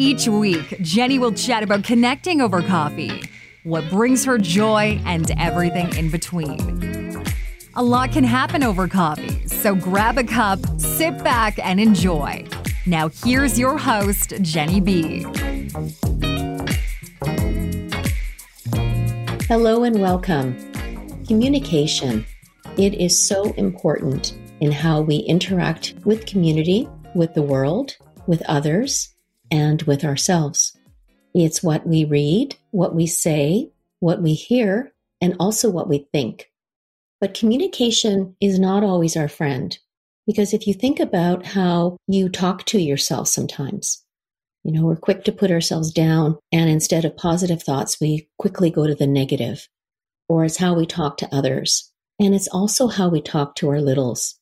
Each week, Genny will chat about connecting over coffee, what brings her joy, and everything in between. A lot can happen over coffee, so grab a cup, sit back, and enjoy. Now, here's your host, Genny B. Hello and welcome. Communication. It is so important in how we interact with community, with the world, with others, and with ourselves. It's what we read, what we say, what we hear, and also what we think. But communication is not always our friend. Because if you think about how you talk to yourself sometimes, you know, we're quick to put ourselves down, and instead of positive thoughts, we quickly go to the negative. Or it's how we talk to others. And it's also how we talk to our littles.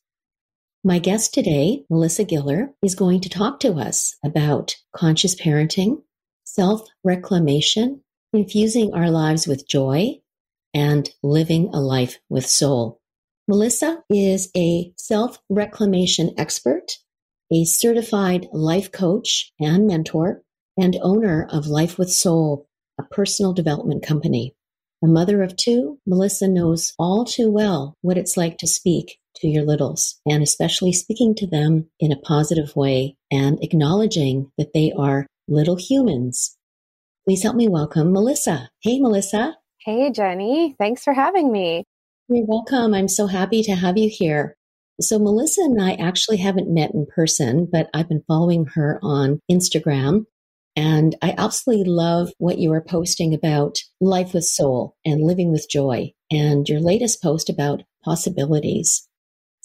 My guest today, Melissa Giller, is going to talk to us about conscious parenting, self reclamation, infusing our lives with joy, and living a life with soul. Melissa is a self reclamation expert, a certified life coach and mentor, and owner of Life with Soul, a personal development company. A mother of two, Melissa knows all too well what it's like to speak to your littles, and especially speaking to them in a positive way and acknowledging that they are little humans. Please help me welcome Melissa. Hey, Melissa. Hey, Genny. Thanks for having me. You're welcome. I'm so happy to have you here. So, Melissa and I actually haven't met in person, but I've been following her on Instagram. And I absolutely love what you are posting about life with soul and living with joy, and your latest post about possibilities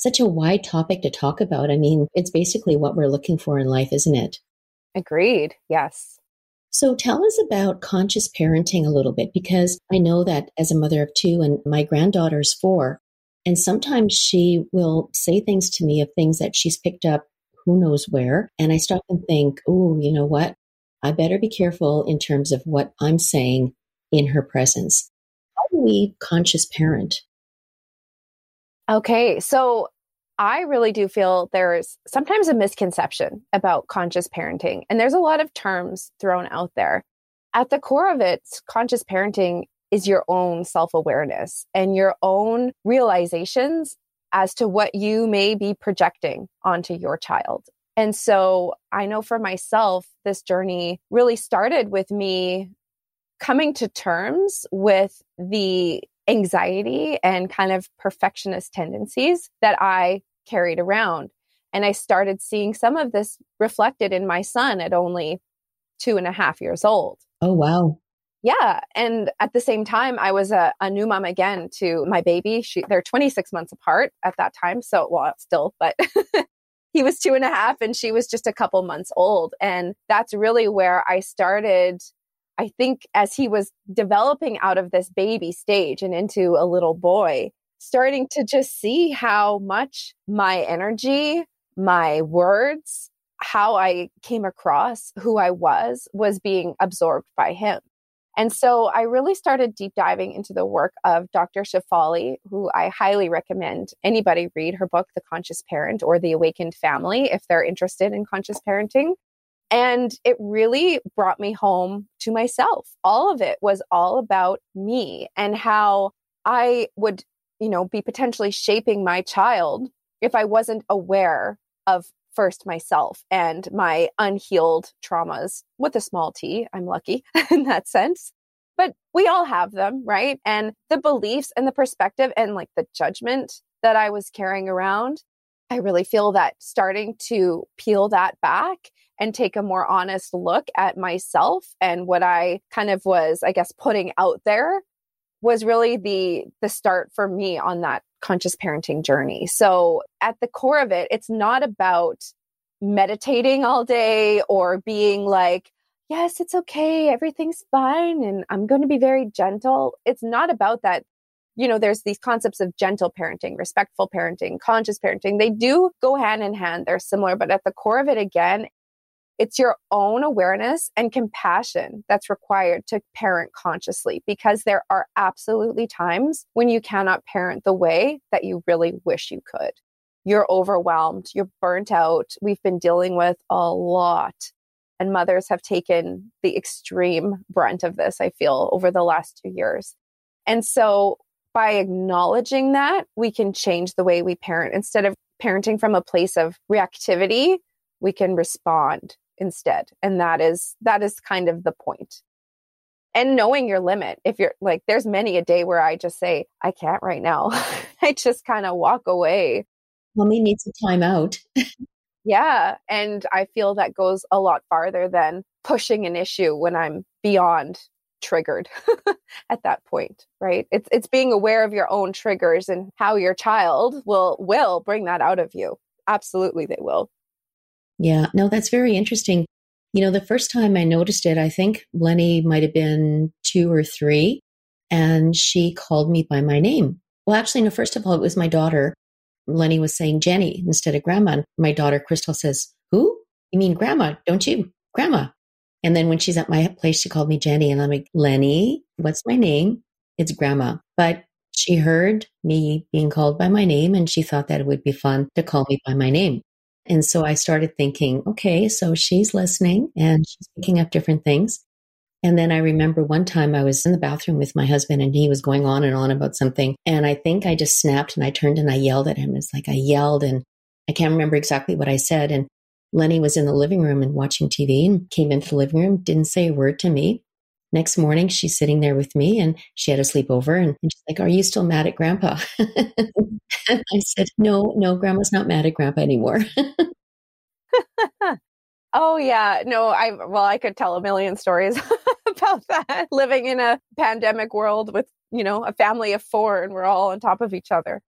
such a wide topic to talk about. I mean, it's basically what we're looking for in life, isn't it? Agreed. Yes. So tell us about conscious parenting a little bit, because I know that as a mother of two and my granddaughter's four, and sometimes she will say things to me of things that she's picked up who knows where. And I stop and think, oh, you know what? I better be careful in terms of what I'm saying in her presence. How do we conscious parent? Okay. So I really do feel there's sometimes a misconception about conscious parenting, and there's a lot of terms thrown out there. At the core of it, conscious parenting is your own self awareness and your own realizations as to what you may be projecting onto your child. And so I know for myself, this journey really started with me coming to terms with the anxiety and kind of perfectionist tendencies that I carried around. And I started seeing some of this reflected in my son at only two and a half years old. Oh, wow. Yeah. And at the same time, I was a, a new mom again to my baby. She, they're 26 months apart at that time. So, well, still, but he was two and a half and she was just a couple months old. And that's really where I started I think as he was developing out of this baby stage and into a little boy, starting to just see how much my energy, my words, how I came across who I was, was being absorbed by him. And so I really started deep diving into the work of Dr. Shefali, who I highly recommend anybody read her book, The Conscious Parent or The Awakened Family, if they're interested in conscious parenting. And it really brought me home to myself. All of it was all about me and how I would, you know, be potentially shaping my child if I wasn't aware of first myself and my unhealed traumas with a small t. I'm lucky in that sense. but we all have them, right? And the beliefs and the perspective and like the judgment that I was carrying around, I really feel that starting to peel that back and take a more honest look at myself and what I kind of was, I guess, putting out there was really the the start for me on that conscious parenting journey. So at the core of it, it's not about meditating all day or being like, yes, it's okay, everything's fine, and I'm going to be very gentle. It's not about that. You know, there's these concepts of gentle parenting, respectful parenting, conscious parenting. They do go hand in hand. They're similar, but at the core of it, again, it's your own awareness and compassion that's required to parent consciously because there are absolutely times when you cannot parent the way that you really wish you could. You're overwhelmed, you're burnt out. We've been dealing with a lot. And mothers have taken the extreme brunt of this, I feel, over the last two years. And so by acknowledging that, we can change the way we parent. Instead of parenting from a place of reactivity, we can respond instead and that is that is kind of the point. And knowing your limit if you're like there's many a day where i just say i can't right now. I just kind of walk away. Mommy needs a timeout yeah and i feel that goes a lot farther than pushing an issue when i'm beyond triggered at that point right? It's it's being aware of your own triggers and how your child will will bring that out of you. Absolutely they will yeah, no, that's very interesting. You know, the first time I noticed it, I think Lenny might have been two or three, and she called me by my name. Well, actually, no, first of all, it was my daughter. Lenny was saying Genny instead of grandma. And my daughter, Crystal, says, Who? You mean grandma, don't you? Grandma. And then when she's at my place, she called me Genny. And I'm like, Lenny, what's my name? It's grandma. But she heard me being called by my name and she thought that it would be fun to call me by my name. And so I started thinking, okay, so she's listening and she's picking up different things. And then I remember one time I was in the bathroom with my husband and he was going on and on about something. And I think I just snapped and I turned and I yelled at him. It's like I yelled and I can't remember exactly what I said. And Lenny was in the living room and watching TV and came into the living room, didn't say a word to me. Next morning, she's sitting there with me and she had a sleepover and, and she's like, Are you still mad at grandpa? And I said, No, no, grandma's not mad at grandpa anymore. oh, yeah. No, I, well, I could tell a million stories about that. Living in a pandemic world with, you know, a family of four and we're all on top of each other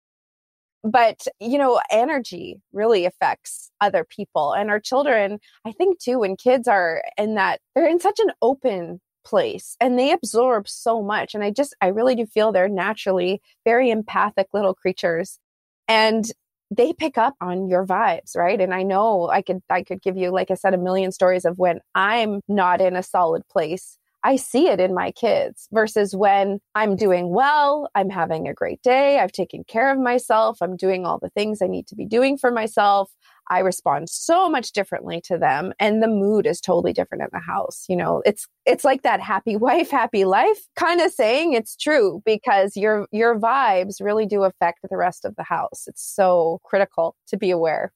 but you know energy really affects other people and our children i think too when kids are in that they're in such an open place and they absorb so much and i just i really do feel they're naturally very empathic little creatures and they pick up on your vibes right? And i know i could i could give you like i said a million stories of when i'm not in a solid place I see it in my kids versus when I'm doing well, I'm having a great day, I've taken care of myself, I'm doing all the things I need to be doing for myself. I respond so much differently to them and the mood is totally different in the house. You know, it's it's like that happy wife, happy life kind of saying it's true because your your vibes really do affect the rest of the house. It's so critical to be aware.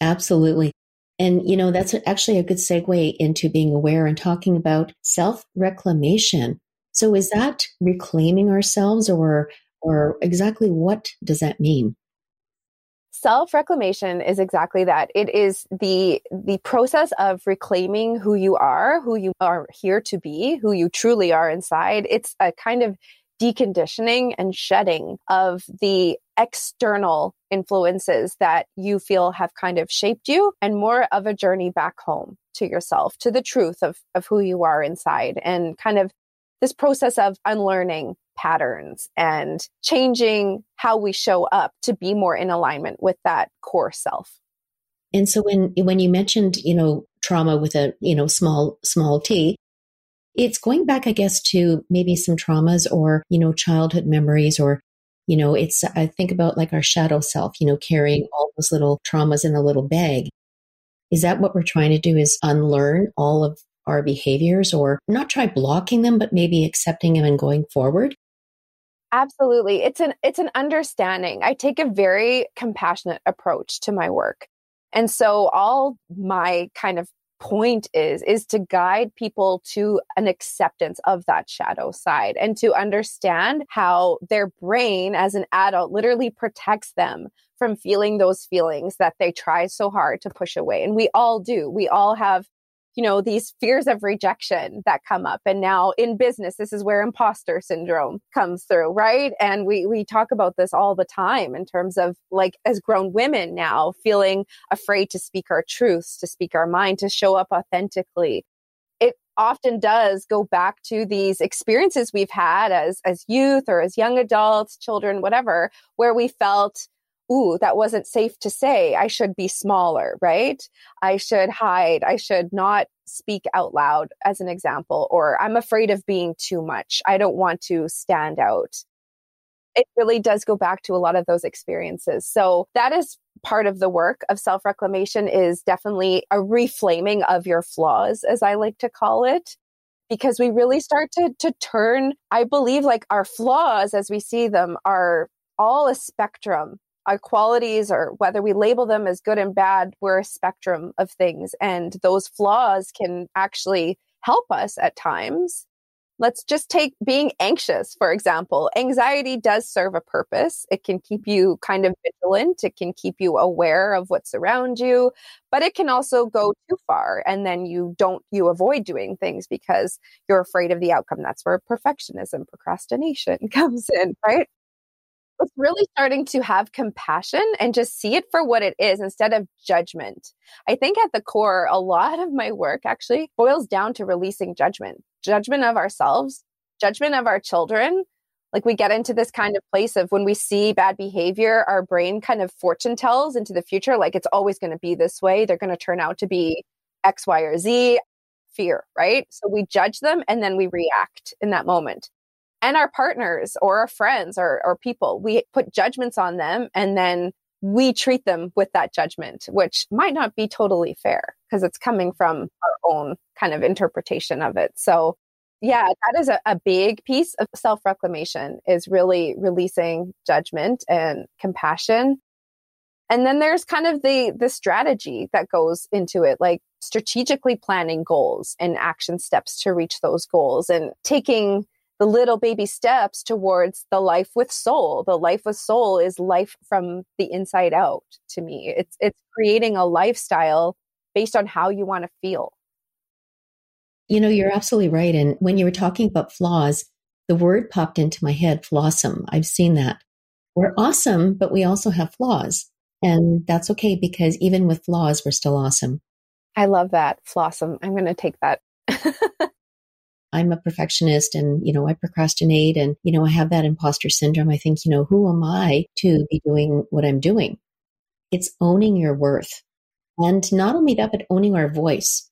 Absolutely. And, you know, that's actually a good segue into being aware and talking about self reclamation. So is that reclaiming ourselves or, or exactly what does that mean? Self reclamation is exactly that. It is the, the process of reclaiming who you are, who you are here to be, who you truly are inside. It's a kind of deconditioning and shedding of the external influences that you feel have kind of shaped you and more of a journey back home to yourself, to the truth of, of who you are inside and kind of this process of unlearning patterns and changing how we show up to be more in alignment with that core self. And so when when you mentioned, you know, trauma with a, you know, small small t, it's going back, I guess, to maybe some traumas or, you know, childhood memories or, you know, it's, I think about like our shadow self, you know, carrying all those little traumas in a little bag. Is that what we're trying to do is unlearn all of our behaviors or not try blocking them, but maybe accepting them and going forward? Absolutely. It's an it's an understanding. I take a very compassionate approach to my work. And so all my kind of point is is to guide people to an acceptance of that shadow side and to understand how their brain as an adult literally protects them from feeling those feelings that they try so hard to push away. And we all do. We all have you know these fears of rejection that come up. And now in business this is where imposter syndrome comes through right? And we we talk about this all the time in terms of like as grown women now feeling afraid to speak our truths to speak our mind to show up authentically. It often does go back to these experiences we've had as as youth or as young adults children whatever where we felt ooh, that wasn't safe to say. I should be smaller, right? I should hide. I should not speak out loud, as an example, or I'm afraid of being too much. I don't want to stand out. It really does go back to a lot of those experiences. So that is part of the work of self reclamation is definitely a reflaming of your flaws, as I like to call it because we really start to to turn i believe like our flaws as we see them are all a spectrum our qualities or whether we label them as good and bad, we're a spectrum of things. And those flaws can actually help us at times. Let's just take being anxious, for example. Anxiety does serve a purpose. It can keep you kind of vigilant. It can keep you aware of what's around you, but it can also go too far. And then you don't, you avoid doing things because you're afraid of the outcome. That's where perfectionism, procrastination comes in, right? It's really starting to have compassion and just see it for what it is instead of judgment. I think at the core, a lot of my work actually boils down to releasing judgment, judgment of ourselves, judgment of our children. Like we get into this kind of place of when we see bad behavior, our brain kind of fortune tells into the future, like it's always going to be this way. They're going to turn out to be X, Y, or Z fear, right? So we judge them and then we react in that moment and our partners or our friends or, or people. We put judgments on them and then we treat them with that judgment, which might not be totally fair because it's coming from our own kind of interpretation of it. So, yeah, that is a, a big piece of self reclamation is really releasing judgment and compassion. And then there's kind of the the strategy that goes into it, like strategically planning goals and action steps to reach those goals and taking the little baby steps towards the life with soul. The life with soul is life from the inside out to me. It's it's creating a lifestyle based on how you want to feel. You know, you're absolutely right. And when you were talking about flaws, the word popped into my head, flawsome. I've seen that. We're awesome, but we also have flaws. And that's okay because even with flaws, we're still awesome. I love that. Flawsome. I'm going to take that. I'm a perfectionist and, you know, I procrastinate and, you know, I have that imposter syndrome. I think, you know, who am I to be doing what I'm doing? It's owning your worth. And not only that, but owning our voice.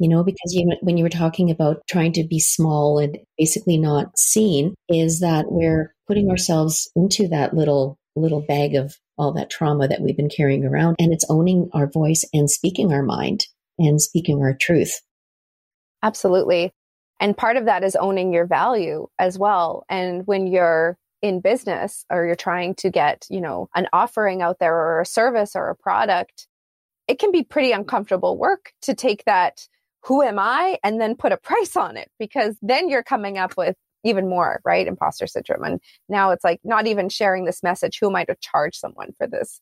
You know, because you, when you were talking about trying to be small and basically not seen, is that we're putting ourselves into that little little bag of all that trauma that we've been carrying around, and it's owning our voice and speaking our mind and speaking our truth. Absolutely. And part of that is owning your value as well. And when you're in business or you're trying to get, you know, an offering out there or a service or a product, it can be pretty uncomfortable work to take that who am I and then put a price on it because then you're coming up with even more, right? Imposter syndrome. And now it's like not even sharing this message. Who am I to charge someone for this?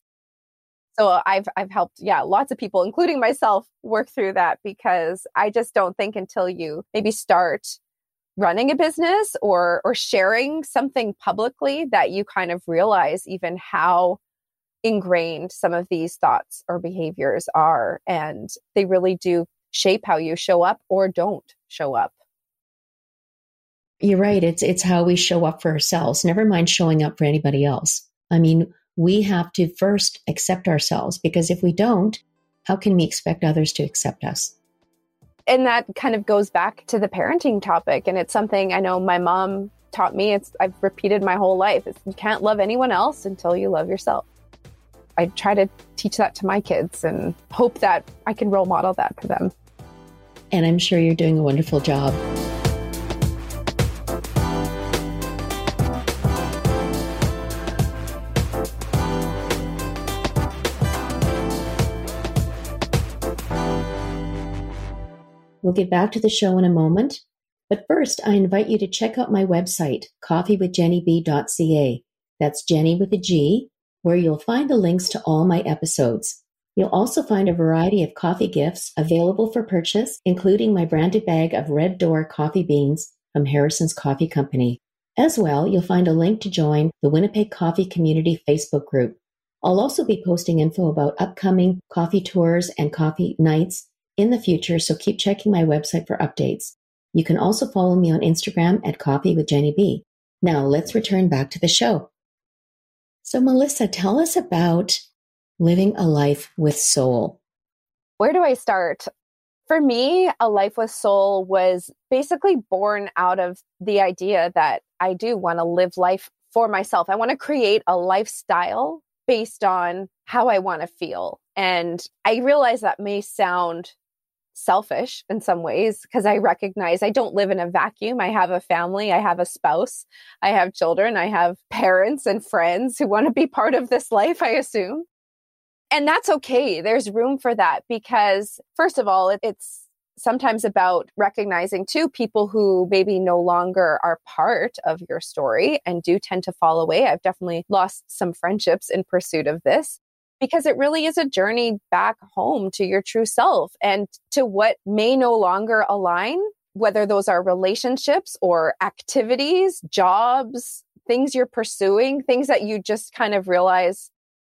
So I've I've helped yeah lots of people including myself work through that because I just don't think until you maybe start running a business or or sharing something publicly that you kind of realize even how ingrained some of these thoughts or behaviors are and they really do shape how you show up or don't show up. You're right. It's it's how we show up for ourselves. Never mind showing up for anybody else. I mean we have to first accept ourselves because if we don't, how can we expect others to accept us? And that kind of goes back to the parenting topic. And it's something I know my mom taught me. It's I've repeated my whole life. It's, you can't love anyone else until you love yourself. I try to teach that to my kids and hope that I can role model that to them. And I'm sure you're doing a wonderful job. We'll get back to the show in a moment. But first, I invite you to check out my website, coffeewithgennyb.ca. That's Genny with a G, where you'll find the links to all my episodes. You'll also find a variety of coffee gifts available for purchase, including my branded bag of Red Door coffee beans from Harrison's Coffee Company. As well, you'll find a link to join the Winnipeg Coffee Community Facebook group. I'll also be posting info about upcoming coffee tours and coffee nights in the future, so keep checking my website for updates. You can also follow me on Instagram at Coffee with Genny B. Now let's return back to the show. So, Melissa, tell us about living a life with soul. Where do I start? For me, a life with soul was basically born out of the idea that I do want to live life for myself. I want to create a lifestyle based on how I want to feel. And I realize that may sound selfish in some ways because I recognize I don't live in a vacuum. I have a family, I have a spouse, I have children, I have parents and friends who want to be part of this life, I assume. And that's okay. There's room for that because, first of all, it's sometimes about recognizing too people who maybe no longer are part of your story and do tend to fall away. I've definitely lost some friendships in pursuit of this because it really is a journey back home to your true self and to what may no longer align, whether those are relationships or activities, jobs, things you're pursuing, things that you just kind of realize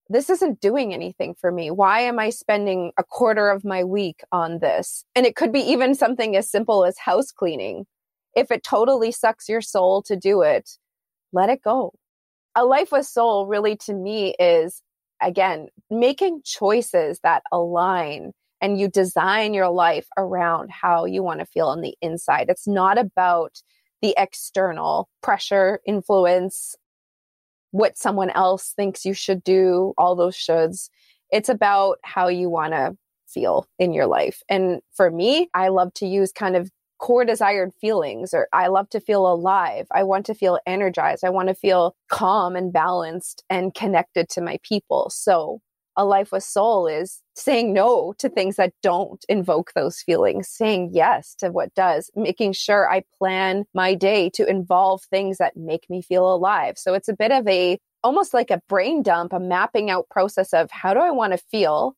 this isn't doing anything for me. Why am I spending a quarter of my week on this? And it could be even something as simple as house cleaning. If it totally sucks your soul to do it, let it go. A life with soul really to me is again, making choices that align and you design your life around how you want to feel on the inside. It's not about the external pressure, influence, what someone else thinks you should do, all those shoulds. It's about how you want to feel in your life. And for me, I love to use kind of core desired feelings or I love to feel alive. I want to feel energized. I want to feel calm and balanced and connected to my people. So a life with soul is saying no to things that don't invoke those feelings, saying yes to what does, making sure I plan my day to involve things that make me feel alive. So it's a bit of a almost like a brain dump, a mapping out process of how do I want to feel?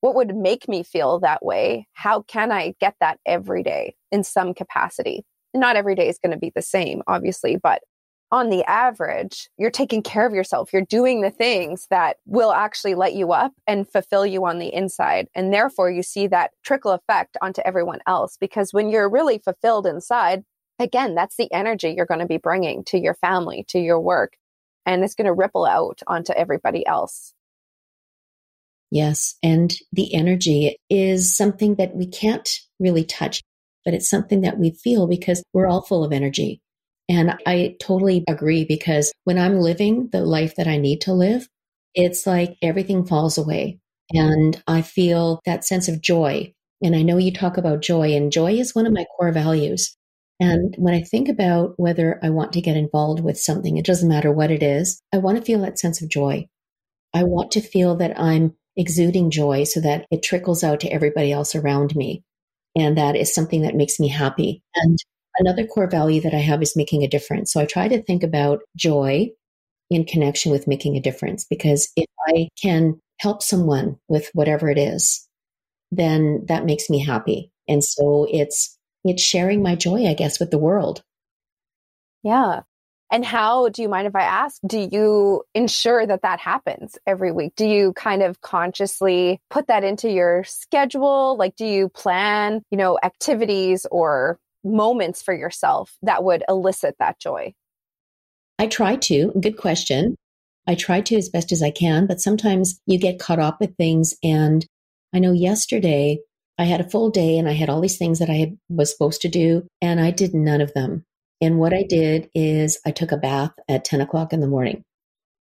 What would make me feel that way? How can I get that every day in some capacity? Not every day is going to be the same, obviously, but on the average, you're taking care of yourself. You're doing the things that will actually light you up and fulfill you on the inside. And therefore, you see that trickle effect onto everyone else. Because when you're really fulfilled inside, again, that's the energy you're going to be bringing to your family, to your work. And it's going to ripple out onto everybody else. Yes. And the energy is something that we can't really touch, but it's something that we feel because we're all full of energy. And I totally agree because when I'm living the life that I need to live, it's like everything falls away. And I feel that sense of joy. And I know you talk about joy, and joy is one of my core values. And when I think about whether I want to get involved with something, it doesn't matter what it is, I want to feel that sense of joy. I want to feel that I'm exuding joy so that it trickles out to everybody else around me. And that is something that makes me happy. And another core value that I have is making a difference. So I try to think about joy in connection with making a difference because if I can help someone with whatever it is, then that makes me happy. And so it's it's sharing my joy, I guess, with the world. Yeah. And how, do you mind if I ask, do you ensure that that happens every week? Do you kind of consciously put that into your schedule? Like, do you plan, you know, activities or moments for yourself that would elicit that joy? I try to. Good question. I try to as best as I can, but sometimes you get caught up with things. And I know yesterday I had a full day and I had all these things that I was supposed to do, and I did none of them. And what I did is I took a bath at 10 o'clock in the morning.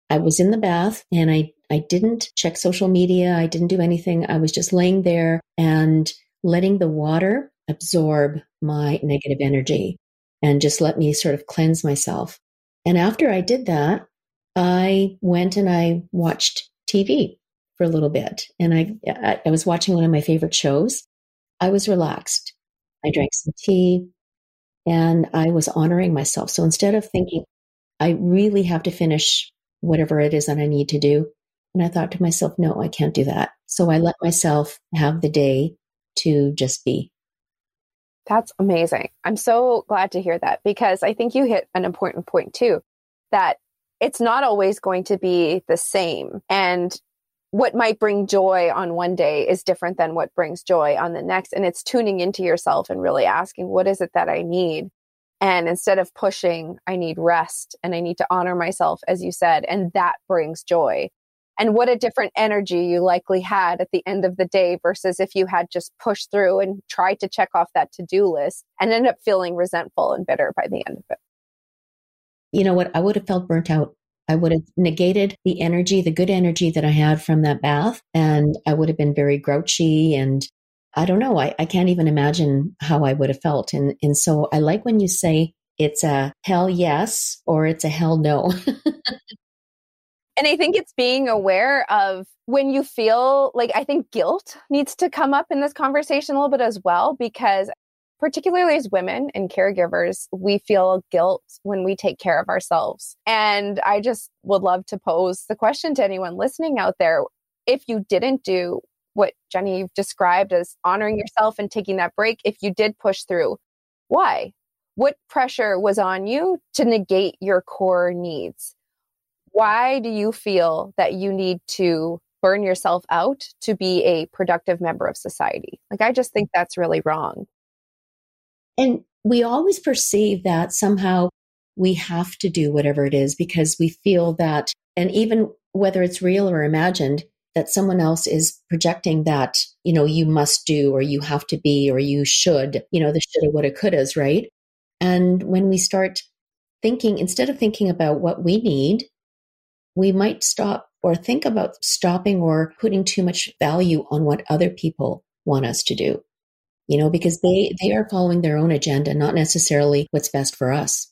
I was in the bath and I, I didn't check social media. I didn't do anything. I was just laying there and letting the water absorb my negative energy and just let me sort of cleanse myself. And after I did that, I went and I watched TV for a little bit. And I, I was watching one of my favorite shows. I was relaxed. I drank some tea, and I was honoring myself. So instead of thinking, I really have to finish whatever it is that I need to do, and I thought to myself, no, I can't do that. So I let myself have the day to just be. That's amazing. I'm so glad to hear that because I think you hit an important point too that it's not always going to be the same. And what might bring joy on one day is different than what brings joy on the next. And it's tuning into yourself and really asking, what is it that I need? And instead of pushing, I need rest and I need to honor myself, as you said, and that brings joy and what a different energy you likely had at the end of the day versus if you had just pushed through and tried to check off that to-do list and end up feeling resentful and bitter by the end of it. You know what? I would have felt burnt out. I would have negated the energy, the good energy that I had from that bath, and I would have been very grouchy and I don't know. I, I can't even imagine how I would have felt. And and so I like when you say it's a hell yes or it's a hell no. And I think it's being aware of when you feel like I think guilt needs to come up in this conversation a little bit as well, because particularly as women and caregivers, we feel guilt when we take care of ourselves. And I just would love to pose the question to anyone listening out there if you didn't do what Genny described as honoring yourself and taking that break, if you did push through, why? What pressure was on you to negate your core needs? why do you feel that you need to burn yourself out to be a productive member of society? Like, I just think that's really wrong. And we always perceive that somehow we have to do whatever it is because we feel that, and even whether it's real or imagined, that someone else is projecting that, you know, you must do or you have to be or you should, you know, the shoulda, woulda, couldas, right? And when we start thinking, instead of thinking about what we need we might stop or think about stopping or putting too much value on what other people want us to do you know because they they are following their own agenda not necessarily what's best for us.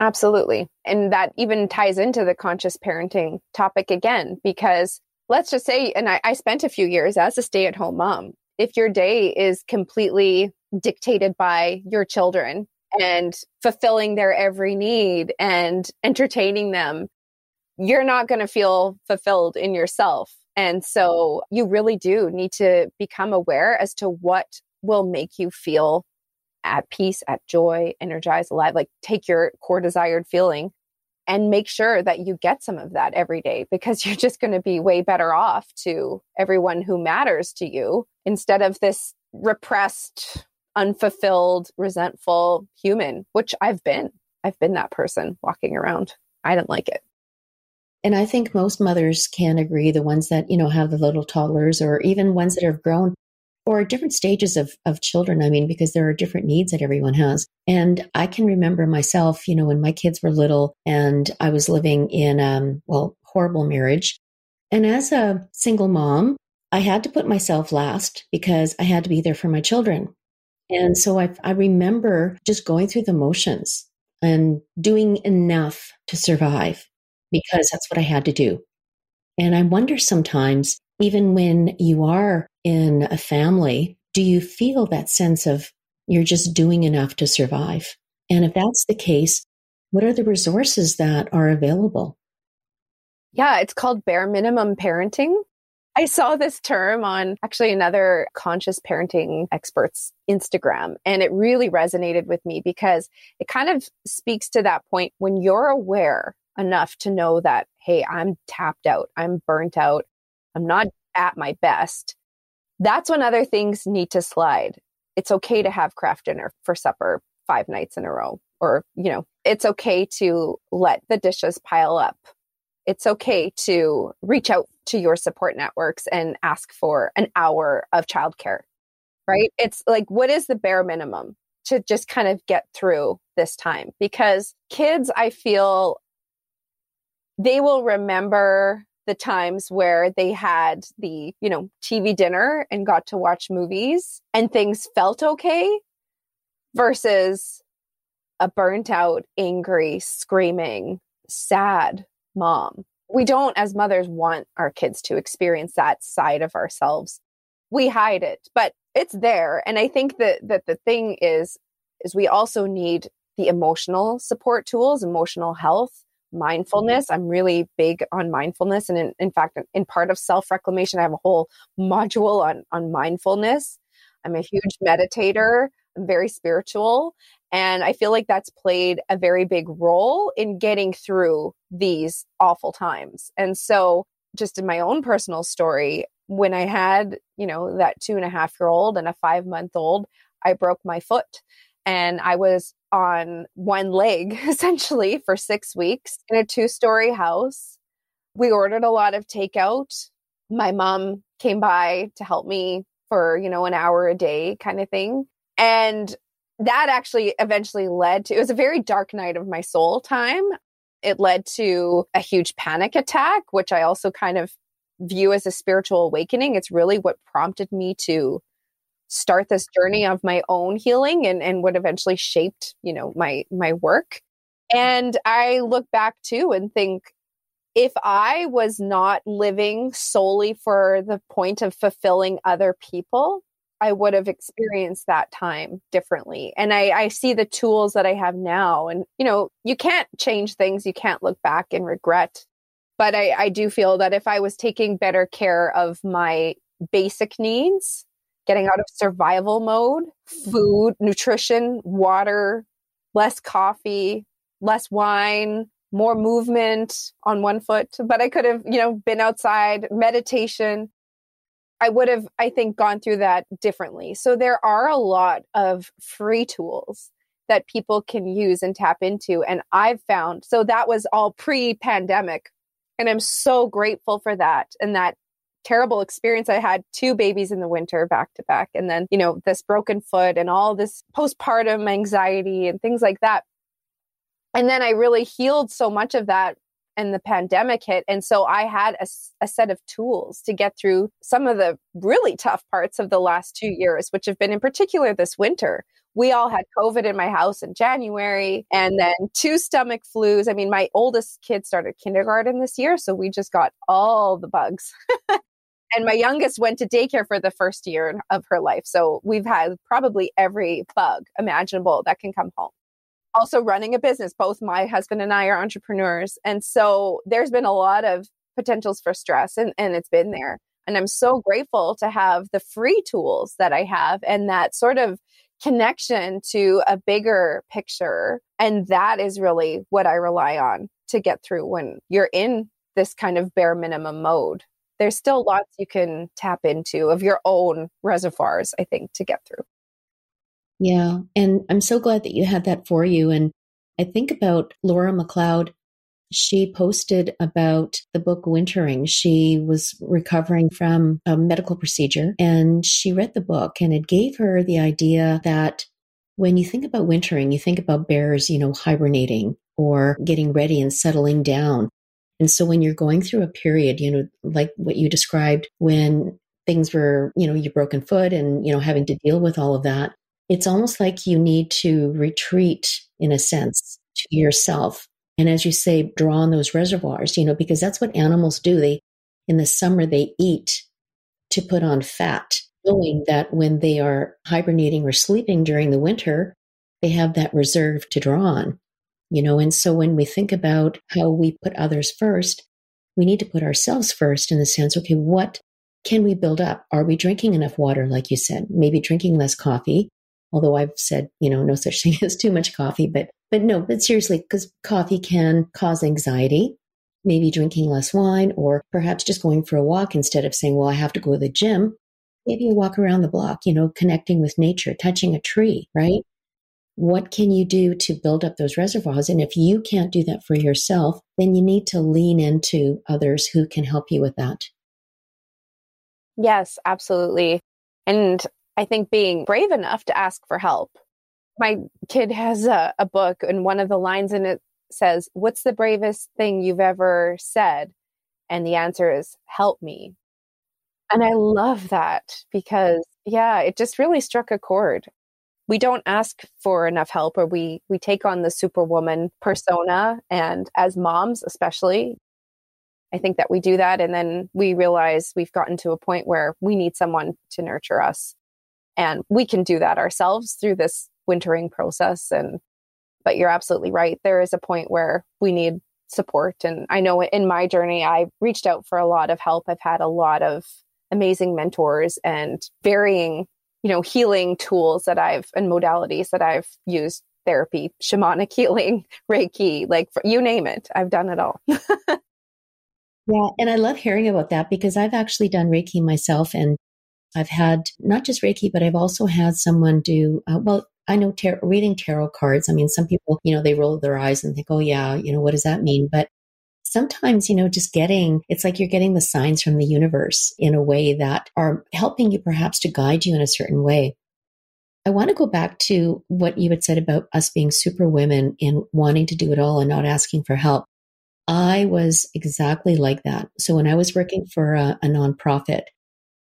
Absolutely. And that even ties into the conscious parenting topic again because let's just say and I, I spent a few years as a stay-at-home mom. If your day is completely dictated by your children and fulfilling their every need and entertaining them you're not going to feel fulfilled in yourself. And so you really do need to become aware as to what will make you feel at peace, at joy, energized, alive. Like take your core desired feeling and make sure that you get some of that every day because you're just going to be way better off to everyone who matters to you instead of this repressed, unfulfilled, resentful human, which I've been. I've been that person walking around. I didn't like it. And I think most mothers can agree, the ones that, you know, have the little toddlers or even ones that have grown or different stages of, of children. I mean, because there are different needs that everyone has. And I can remember myself, you know, when my kids were little and I was living in, um, well, horrible marriage. And as a single mom, I had to put myself last because I had to be there for my children. And so I, I remember just going through the motions and doing enough to survive because that's what I had to do. And I wonder sometimes, even when you are in a family, do you feel that sense of you're just doing enough to survive? And if that's the case, what are the resources that are available? Yeah, it's called bare minimum parenting. I saw this term on actually another conscious parenting expert's Instagram, and it really resonated with me because it kind of speaks to that point when you're aware enough to know that, hey, I'm tapped out, I'm burnt out, I'm not at my best. That's when other things need to slide. It's okay to have Kraft Dinner for supper five nights in a row, or, you know, it's okay to let the dishes pile up. It's okay to reach out to your support networks and ask for an hour of childcare, right? It's like, what is the bare minimum to just kind of get through this time? Because kids, I feel, they will remember the times where they had the, you know, TV dinner and got to watch movies and things felt okay versus a burnt out, angry, screaming, sad mom. We don't, as mothers, want our kids to experience that side of ourselves. We hide it, but it's there. And I think that that the thing is is we also need the emotional support tools, emotional health, mindfulness. Mm-hmm. I'm really big on mindfulness. And in, in fact, in part of self reclamation, I have a whole module on, on mindfulness. I'm a mm-hmm. huge meditator. I'm very spiritual. And I feel like that's played a very big role in getting through these awful times. And so, just in my own personal story, when I had, you know, that two and a half year old and a five month old, I broke my foot and I was on one leg essentially for six weeks in a two story house. We ordered a lot of takeout. My mom came by to help me for, you know, an hour a day kind of thing. And that actually eventually led to it was a very dark night of my soul time. It led to a huge panic attack, which I also kind of view as a spiritual awakening. It's really what prompted me to start this journey of my own healing and, and what eventually shaped, you know, my my work. And I look back too and think if I was not living solely for the point of fulfilling other people, I would have experienced that time differently. And I, I see the tools that I have now. And, you know, you can't change things, you can't look back and regret. But I, I do feel that if I was taking better care of my basic needs, getting out of survival mode, food, nutrition, water, less coffee, less wine, more movement on one foot. But I could have, you know, been outside, meditation. I would have, I think, gone through that differently. So there are a lot of free tools that people can use and tap into. And I've found, so that was all pre pandemic. And I'm so grateful for that. And that terrible experience. I had two babies in the winter back to back, and then, you know, this broken foot and all this postpartum anxiety and things like that. And then I really healed so much of that and the pandemic hit. And so I had a, a, set of tools to get through some of the really tough parts of the last two years, which have been in particular this winter. We all had COVID in my house in January and then two stomach flus. I mean, my oldest kid started kindergarten this year. So we just got all the bugs. and my youngest went to daycare for the first year of her life. So we've had probably every bug imaginable that can come home. Also, running a business, both my husband and I are entrepreneurs. And so there's been a lot of potentials for stress, and, and it's been there. And I'm so grateful to have the free tools that I have and that sort of connection to a bigger picture. And that is really what I rely on to get through when you're in this kind of bare minimum mode there's still lots you can tap into of your own reservoirs, I think, to get through. Yeah. And I'm so glad that you had that for you. And I think about Laura McLeod. She posted about the book Wintering. She was recovering from a medical procedure and she read the book and it gave her the idea that when you think about wintering, you think about bears, you know, hibernating or getting ready and settling down. And so when you're going through a period, you know, like what you described when things were, you know, your broken foot and, you know, having to deal with all of that, it's almost like you need to retreat in a sense to yourself. And as you say, draw on those reservoirs, you know, because that's what animals do. They, in the summer, they eat to put on fat, knowing that when they are hibernating or sleeping during the winter, they have that reserve to draw on you know and so when we think about how we put others first we need to put ourselves first in the sense okay what can we build up? Are we drinking enough water like you said? Maybe drinking less coffee although i've said you know no such thing as too much coffee but but no but seriously because coffee can cause anxiety. Maybe drinking less wine or perhaps just going for a walk instead of saying well i have to go to the gym. Maybe a walk around the block you know connecting with nature touching a tree right what can you do to build up those reservoirs? And if you can't do that for yourself, then you need to lean into others who can help you with that. Yes, absolutely. And I think being brave enough to ask for help. My kid has a, a book, and one of the lines in it says, What's the bravest thing you've ever said? And the answer is, Help me. And I love that because, yeah, it just really struck a chord we don't ask for enough help or we we take on the superwoman persona and as moms especially i think that we do that and then we realize we've gotten to a point where we need someone to nurture us And we can do that ourselves through this wintering process. And, but you're absolutely right. There is a point where we need support. And I know in my journey, I reached out for a lot of help. I've had a lot of amazing mentors and varying, you know, healing tools that I've and modalities that I've used therapy, shamanic healing, Reiki, like you name it. I've done it all. yeah. And I love hearing about that because I've actually done Reiki myself and I've had not just Reiki, but I've also had someone do, uh, well, I know tar- reading tarot cards. I mean, some people, you know, they roll their eyes and think, oh, yeah, you know, what does that mean? But sometimes, you know, just getting, it's like you're getting the signs from the universe in a way that are helping you perhaps to guide you in a certain way. I want to go back to what you had said about us being super women in wanting to do it all and not asking for help. I was exactly like that. So when I was working for a, a nonprofit,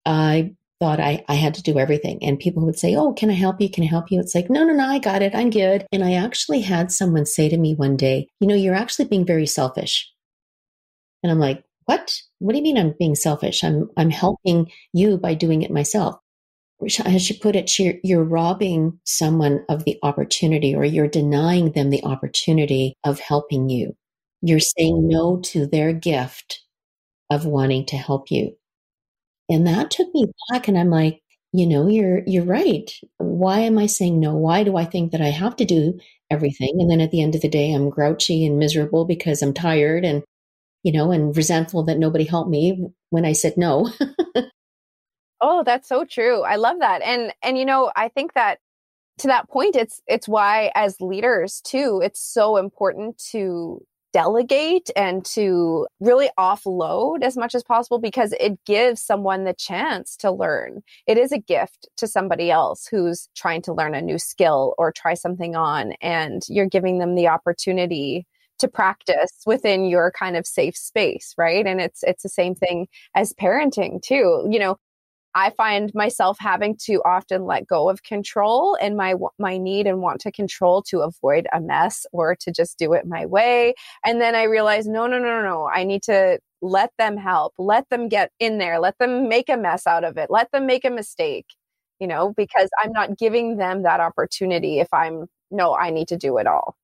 I thought I, I had to do everything. And people would say, Oh, can I help you? Can I help you? It's like, no, no, no, I got it. I'm good. And I actually had someone say to me one day, you know, you're actually being very selfish. And I'm like, what? What do you mean I'm being selfish? I'm, I'm helping you by doing it myself. As she put it, you're robbing someone of the opportunity or you're denying them the opportunity of helping you. You're saying no to their gift of wanting to help you. And that took me back and I'm like, you know, you're you're right. Why am I saying no? Why do I think that I have to do everything? And then at the end of the day, I'm grouchy and miserable because I'm tired and you know, and resentful that nobody helped me when I said no. oh, that's so true. I love that. And and you know, I think that to that point it's it's why as leaders too, it's so important to delegate and to really offload as much as possible because it gives someone the chance to learn. It is a gift to somebody else who's trying to learn a new skill or try something on, and you're giving them the opportunity to practice within your kind of safe space right and it's it's the same thing as parenting too you know I find myself having to often let go of control and my my need and want to control to avoid a mess or to just do it my way. And then I realize, no, no, no, no, I need to let them help, let them get in there, let them make a mess out of it, let them make a mistake, you know, because I'm not giving them that opportunity if I'm no, I need to do it all.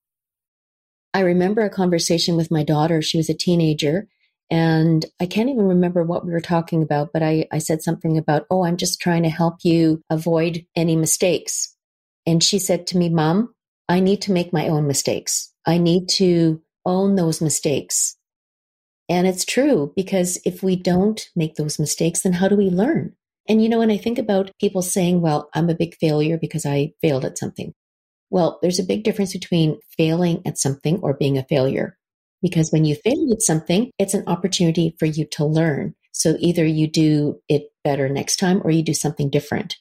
I remember a conversation with my daughter. She was a teenager and I can't even remember what we were talking about, but I, I said something about, oh, I'm just trying to help you avoid any mistakes. And she said to me, Mom, I need to make my own mistakes. I need to own those mistakes. And it's true because if we don't make those mistakes, then how do we learn? And you know, when I think about people saying, well, I'm a big failure because I failed at something. Well, there's a big difference between failing at something or being a failure. Because when you fail at something, it's an opportunity for you to learn. So either you do it better next time or you do something different.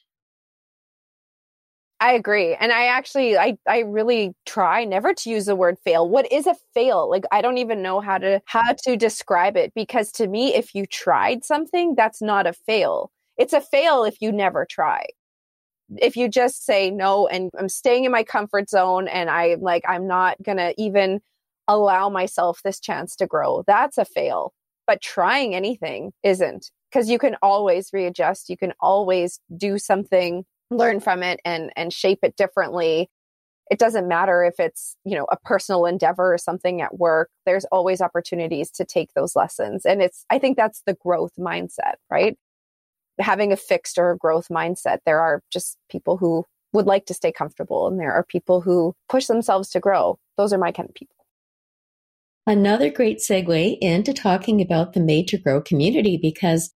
I agree. And I actually I I really try never to use the word fail. What is a fail? Like I don't even know how to how to describe it because to me if you tried something, that's not a fail. It's a fail if you never try. If you just say no and I'm staying in my comfort zone and I'm like I'm not going to even allow myself this chance to grow. That's a fail. But trying anything isn't because you can always readjust. You can always do something, learn from it and and shape it differently. It doesn't matter if it's, you know, a personal endeavor or something at work. There's always opportunities to take those lessons. And it's I think that's the growth mindset, right? Having a fixed or growth mindset. There are just people who would like to stay comfortable and there are people who push themselves to grow. Those are my kind of people. Another great segue into talking about the Made to Grow community because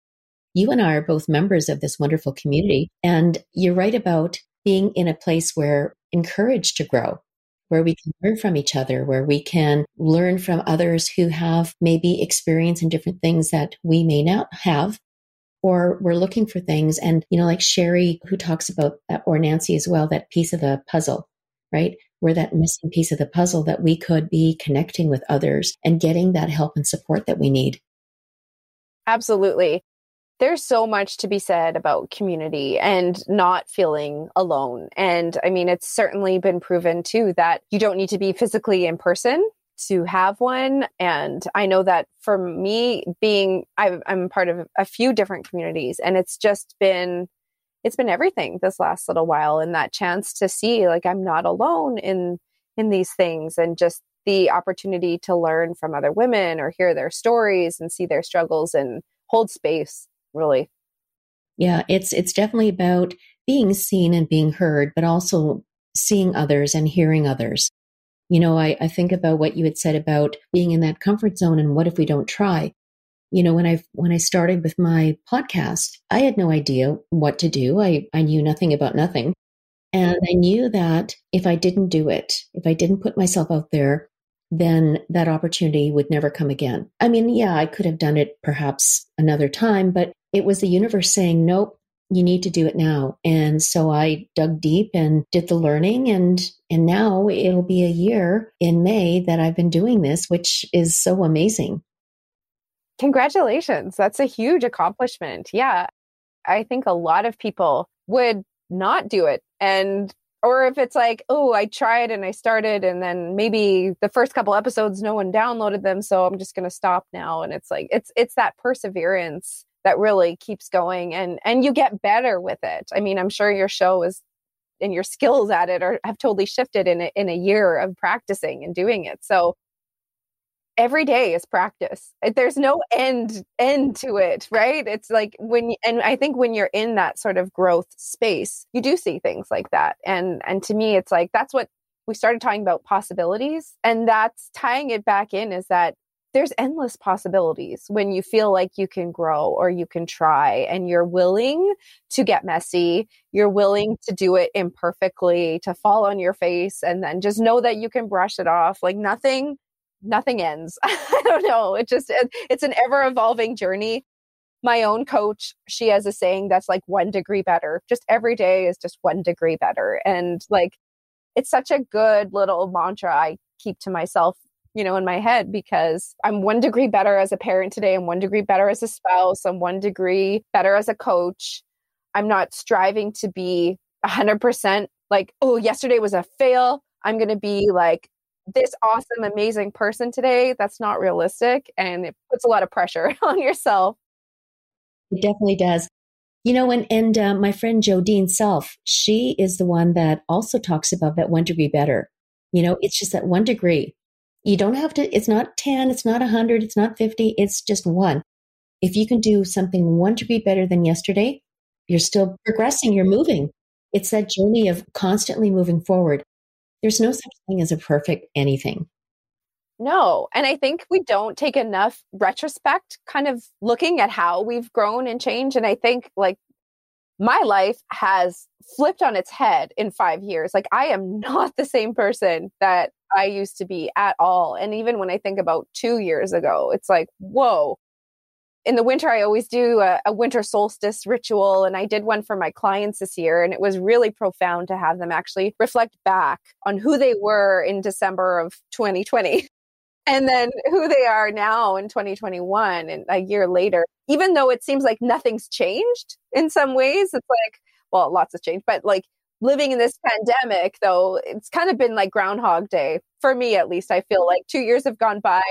you and I are both members of this wonderful community. And you're right about being in a place where encouraged to grow, where we can learn from each other, where we can learn from others who have maybe experience in different things that we may not have. Or we're looking for things. And, you know, like Sherry, who talks about, uh, or Nancy as well, that piece of the puzzle, right? we're that missing piece of the puzzle that we could be connecting with others and getting that help and support that we need. Absolutely. There's so much to be said about community and not feeling alone. And I mean, it's certainly been proven too that you don't need to be physically in person to have one. And I know that for me, being, i am part of a few different communities, and it's just been it's been everything this last little while and that chance to see like I'm not alone in in these things and just the opportunity to learn from other women or hear their stories and see their struggles and hold space really yeah it's it's definitely about being seen and being heard but also seeing others and hearing others you know I, I think about what you had said about being in that comfort zone and what if we don't try? You know when i when i started with my podcast i had no idea what to do. I i knew nothing about nothing. And i knew that if i didn't do it if i didn't put myself out there then that opportunity would never come again. I mean yeah i could have done it perhaps another time but it was the universe saying nope you need to do it now and so i dug deep and did the learning and and now it'll be a year in may that i've been doing this which is so amazing Congratulations. That's a huge accomplishment. Yeah. I think a lot of people would not do it. And, or if it's like, oh, I tried and I started, and then maybe the first couple episodes, no one downloaded them. So I'm just going to stop now. And it's like, it's, it's that perseverance that really keeps going and, and you get better with it. I mean, I'm sure your show is and your skills at it are have totally shifted in a, in a year of practicing and doing it. So every day is practice there's no end end to it right it's like when and i think when you're in that sort of growth space you do see things like that and and to me it's like that's what we started talking about possibilities and that's tying it back in is that there's endless possibilities when you feel like you can grow or you can try and you're willing to get messy you're willing to do it imperfectly to fall on your face and then just know that you can brush it off like nothing nothing ends. I don't know. It just, it, it's an ever evolving journey. My own coach, she has a saying that's like one degree better. Just every day is just one degree better. And like, it's such a good little mantra I keep to myself, you know, in my head because I'm one degree better as a parent today. I'm one degree better as a spouse. I'm one degree better as a coach. I'm not striving to be 100% like, oh, yesterday was a fail. I'm going to be like this awesome, amazing person today, that's not realistic. And it puts a lot of pressure on yourself. It definitely does. You know, and, and uh, my friend Jodine Self, she is the one that also talks about that one degree better. You know, it's just that one degree. You don't have to, it's not 10, it's not 100, it's not 50, it's just one. If you can do something one degree better than yesterday, you're still progressing, you're moving. It's that journey of constantly moving forward. There's no such thing as a perfect anything. No. And I think we don't take enough retrospect kind of looking at how we've grown and changed. And I think like my life has flipped on its head in five years. Like I am not the same person that I used to be at all. And even when I think about two years ago, it's like, whoa, in the winter, I always do a, a, winter solstice ritual. And I did one for my clients this year. And it was really profound to have them actually reflect back on who they were in December of 2020 and then who they are now in 2021 and a year later. Even though it seems like nothing's changed in some ways, it's like, well, lots has changed, but like living in this pandemic, though, it's kind of been like Groundhog Day for me, at least. I feel like two years have gone by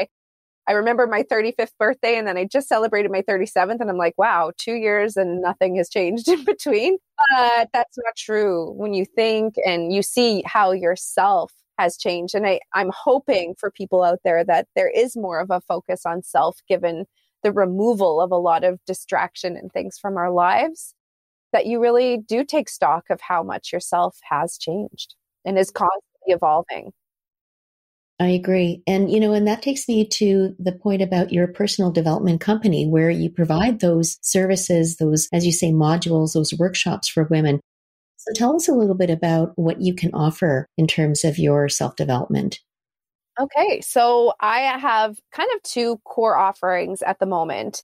I remember my 35th birthday and then I just celebrated my 37th and I'm like, wow, two years and nothing has changed in between. But that's not true when you think and you see how yourself has changed. And I, I'm hoping for people out there that there is more of a focus on self given the removal of a lot of distraction and things from our lives, that you really do take stock of how much yourself has changed and is constantly evolving. I agree. And, you know, and that takes me to the point about your personal development company where you provide those services, those, as you say, modules, those workshops for women. So tell us a little bit about what you can offer in terms of your self development. Okay. So I have kind of two core offerings at the moment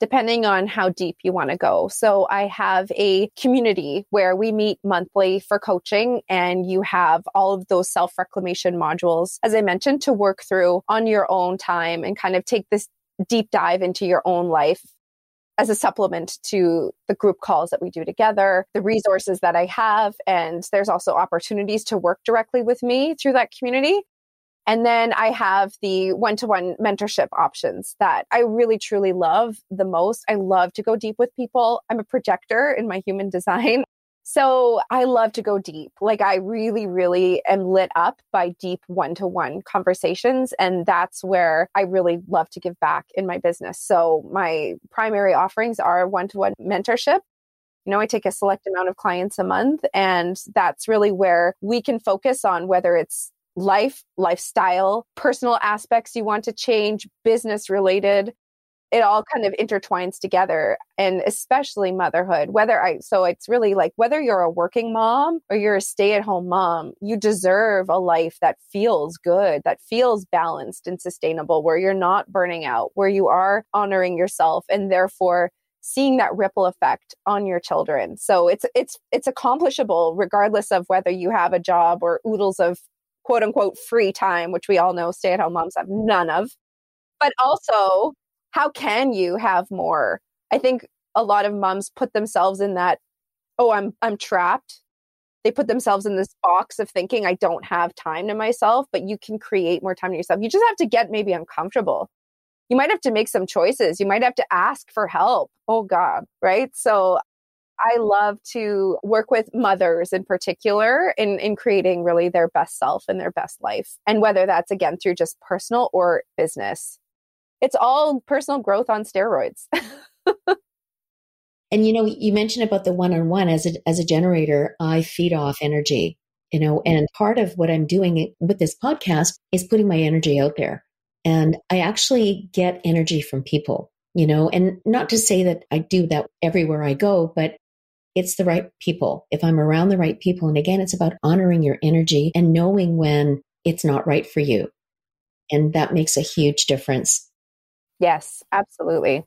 depending on how deep you want to go. So I have a community where we meet monthly for coaching and you have all of those self reclamation modules, as I mentioned, to work through on your own time and kind of take this deep dive into your own life as a supplement to the group calls that we do together, the resources that I have. And there's also opportunities to work directly with me through that community. And then I have the one to one mentorship options that I really truly love the most. I love to go deep with people. I'm a projector in my human design. So I love to go deep. Like I really, really am lit up by deep one to one conversations. And that's where I really love to give back in my business. So my primary offerings are one to one mentorship. You know, I take a select amount of clients a month, and that's really where we can focus on whether it's life, lifestyle, personal aspects you want to change, business related, it all kind of intertwines together. And especially motherhood whether i so it's really like whether you're a working mom or you're a stay-at-home mom you deserve a life that feels good that feels balanced and sustainable where you're not burning out where you are honoring yourself and therefore seeing that ripple effect on your children. So it's it's it's accomplishable regardless of whether you have a job or oodles of quote unquote free time which we all know stay-at-home moms have none of but also how can you have more? I think a lot of moms put themselves in that, oh, I'm I'm trapped. They put themselves in this box of thinking I don't have time to myself, but you can create more time to yourself. You just have to get maybe uncomfortable. You might have to make some choices. You might have to ask for help. Oh God, right? So I love to work with mothers in particular in, in creating really their best self and their best life. And whether that's again through just personal or business it's all personal growth on steroids. and you know, you mentioned about the one-on-one as a as a generator, I feed off energy, you know, and part of what I'm doing with this podcast is putting my energy out there. And I actually get energy from people, you know, and not to say that I do that everywhere I go, but it's the right people. If I'm around the right people, and again, it's about honoring your energy and knowing when it's not right for you. And that makes a huge difference. Yes, absolutely.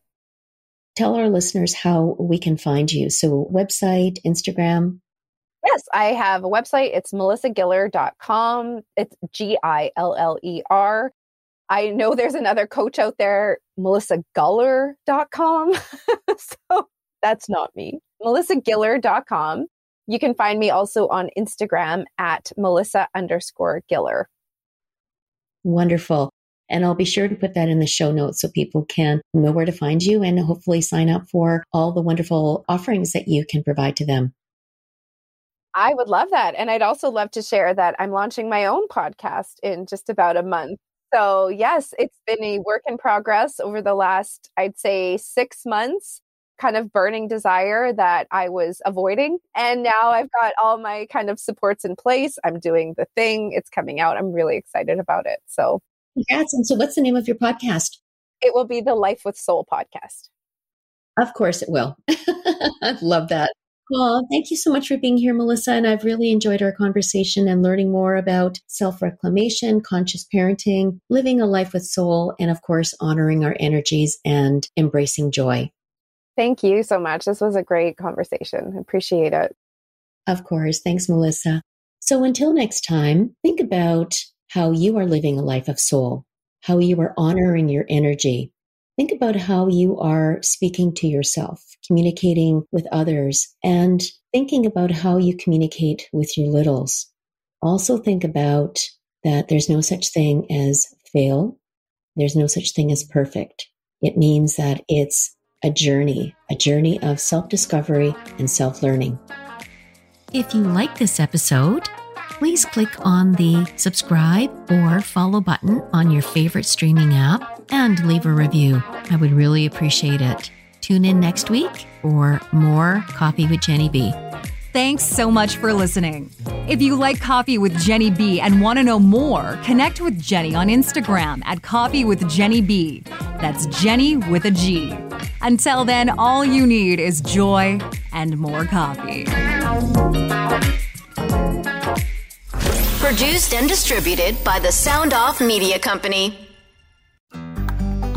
Tell our listeners how we can find you. So, website, Instagram. Yes, I have a website. It's melissagiller.com. It's G I L L E R. I know there's another coach out there, melissagullar.com. so that's not me. melissagiller.com. You can find me also on Instagram at melissa underscore giller. Wonderful. And I'll be sure to put that in the show notes so people can know where to find you and hopefully sign up for all the wonderful offerings that you can provide to them. I would love that. And I'd also love to share that I'm launching my own podcast in just about a month. So, yes, it's been a work in progress over the last, I'd say, six months kind of burning desire that I was avoiding. And now I've got all my kind of supports in place. I'm doing the thing, it's coming out. I'm really excited about it. So Congrats. And so, what's the name of your podcast? It will be the Life with Soul podcast. Of course, it will. I love that. Well, thank you so much for being here, Melissa. And I've really enjoyed our conversation and learning more about self reclamation, conscious parenting, living a life with soul, and of course, honoring our energies and embracing joy. Thank you so much. This was a great conversation. Appreciate it. Of course. Thanks, Melissa. So until next time, think about how you are living a life of soul, how you are honoring your energy. Think about how you are speaking to yourself, communicating with others, and thinking about how you communicate with your littles. Also, think about that there's no such thing as fail, there's no such thing as perfect. It means that it's a journey, a journey of self discovery and self learning. If you like this episode, please click on the subscribe or follow button on your favorite streaming app and leave a review. I would really appreciate it. Tune in next week for more Coffee with Genny B. Thanks so much for listening. If you like Coffee with Genny B and want to know more, connect with Genny on Instagram at Coffee with Genny B. That's Genny with a G. Until then, all you need is joy and more coffee. Produced and distributed by the Sound Off Media Company.